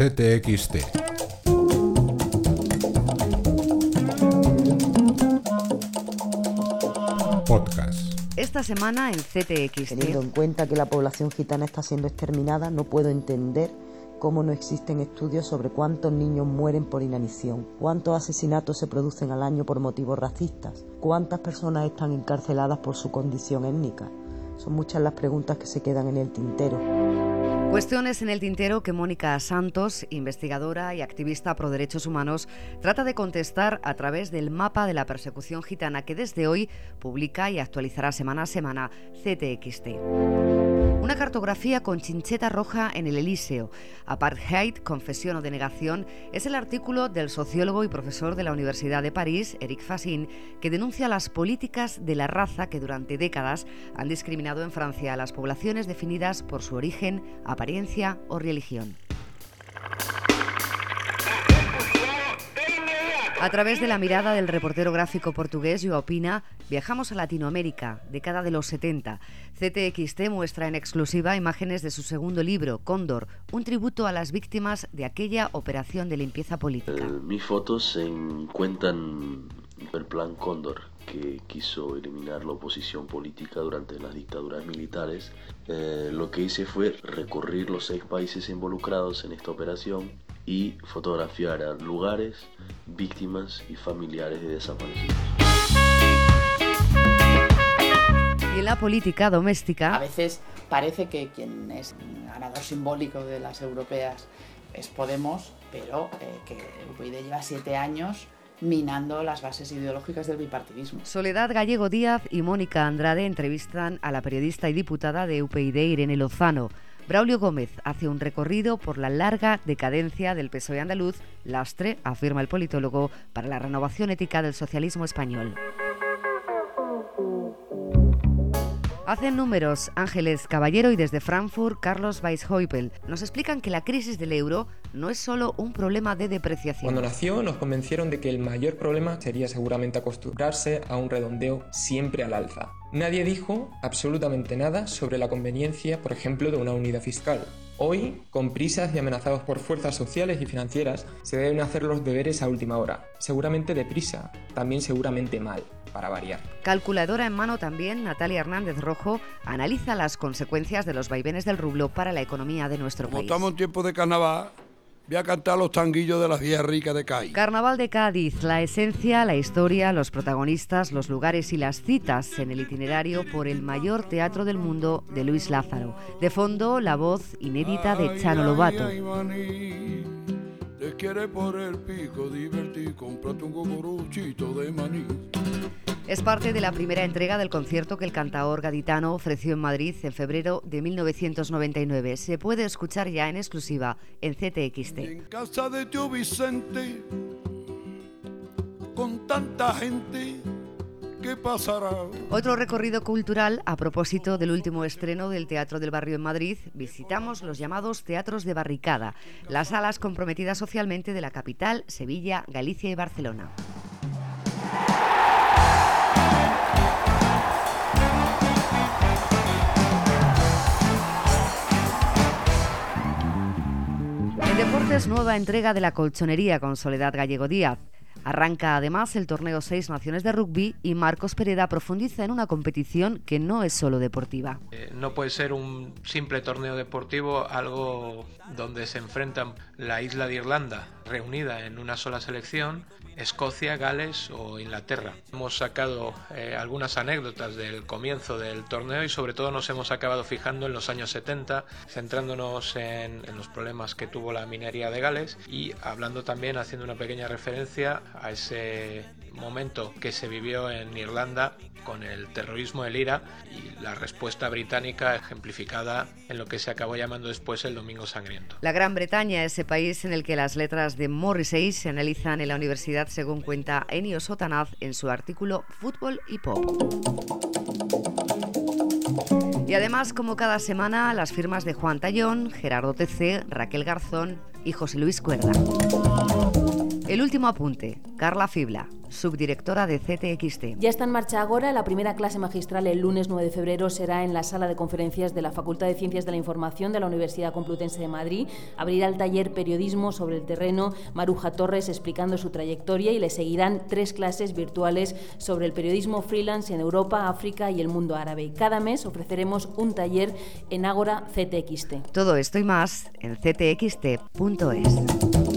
CTXT. Podcast. Esta semana en CTXT. Teniendo en cuenta que la población gitana está siendo exterminada, no puedo entender cómo no existen estudios sobre cuántos niños mueren por inanición, cuántos asesinatos se producen al año por motivos racistas, cuántas personas están encarceladas por su condición étnica. Son muchas las preguntas que se quedan en el tintero. Cuestiones en el tintero que Mónica Santos, investigadora y activista pro derechos humanos, trata de contestar a través del mapa de la persecución gitana que desde hoy publica y actualizará semana a semana CTXT. Una cartografía con chincheta roja en el Elíseo. Apartheid, confesión o denegación es el artículo del sociólogo y profesor de la Universidad de París, Eric Fassin, que denuncia las políticas de la raza que durante décadas han discriminado en Francia a las poblaciones definidas por su origen, apariencia o religión. A través de la mirada del reportero gráfico portugués Joao Pina, viajamos a Latinoamérica, década de los 70. CTXT muestra en exclusiva imágenes de su segundo libro, Cóndor, un tributo a las víctimas de aquella operación de limpieza política. Eh, mis fotos se encuentran el plan Cóndor, que quiso eliminar la oposición política durante las dictaduras militares. Eh, lo que hice fue recorrer los seis países involucrados en esta operación y fotografiar a lugares, víctimas y familiares de desaparecidos. Y en la política doméstica... A veces parece que quien es ganador simbólico de las europeas es Podemos, pero eh, que UPyD lleva siete años minando las bases ideológicas del bipartidismo. Soledad Gallego Díaz y Mónica Andrade entrevistan a la periodista y diputada de UPyD Irene Lozano. Braulio Gómez hace un recorrido por la larga decadencia del PSOE andaluz, lastre, afirma el politólogo, para la renovación ética del socialismo español. Hacen números Ángeles Caballero y desde Frankfurt Carlos Weisheupel. Nos explican que la crisis del euro no es solo un problema de depreciación. Cuando nació nos convencieron de que el mayor problema sería seguramente acostumbrarse a un redondeo siempre al alza. Nadie dijo absolutamente nada sobre la conveniencia, por ejemplo, de una unidad fiscal. Hoy, con prisas y amenazados por fuerzas sociales y financieras, se deben hacer los deberes a última hora. Seguramente deprisa, también seguramente mal para variar. Calculadora en mano también, Natalia Hernández Rojo analiza las consecuencias de los vaivenes del rublo para la economía de nuestro Como país. estamos en tiempo de carnaval, voy a cantar los tanguillos de las vías ricas de Cádiz. Carnaval de Cádiz, la esencia, la historia, los protagonistas, los lugares y las citas en el itinerario por el mayor teatro del mundo de Luis Lázaro. De fondo, la voz inédita de Chano Lobato. Ay, ay, Te quiere por el pico divertir, cómprate un cucuruchito de maní. Es parte de la primera entrega del concierto que el cantaor gaditano ofreció en Madrid en febrero de 1999. Se puede escuchar ya en exclusiva en CTXT. En casa de tío Vicente, con tanta gente, ¿qué pasará? Otro recorrido cultural a propósito del último estreno del Teatro del Barrio en Madrid, visitamos los llamados teatros de barricada, las salas comprometidas socialmente de la capital, Sevilla, Galicia y Barcelona. En deportes, nueva entrega de la colchonería con Soledad Gallego Díaz. Arranca además el torneo Seis Naciones de Rugby y Marcos Pereda profundiza en una competición que no es solo deportiva. Eh, no puede ser un simple torneo deportivo, algo donde se enfrentan la isla de Irlanda reunida en una sola selección, Escocia, Gales o Inglaterra. Hemos sacado eh, algunas anécdotas del comienzo del torneo y sobre todo nos hemos acabado fijando en los años 70, centrándonos en, en los problemas que tuvo la minería de Gales y hablando también, haciendo una pequeña referencia a ese momento que se vivió en Irlanda con el terrorismo del IRA y la respuesta británica ejemplificada en lo que se acabó llamando después el Domingo Sangriento. La Gran Bretaña, ese país en el que las letras de Morrissey se analizan en la universidad según cuenta Enio Sotanaz en su artículo Fútbol y Pop. Y además, como cada semana, las firmas de Juan Tallón, Gerardo TC, Raquel Garzón y José Luis Cuerda. El último apunte, Carla Fibla. subdirectora de CTXT. Ya está en marcha ahora la primera clase magistral el lunes 9 de febrero será en la sala de conferencias de la Facultad de Ciencias de la Información de la Universidad Complutense de Madrid. Abrirá el taller Periodismo sobre el terreno Maruja Torres explicando su trayectoria y le seguirán tres clases virtuales sobre el periodismo freelance en Europa, África y el mundo árabe. Cada mes ofreceremos un taller en Ágora CTXT. Todo esto y más en ctxt.es.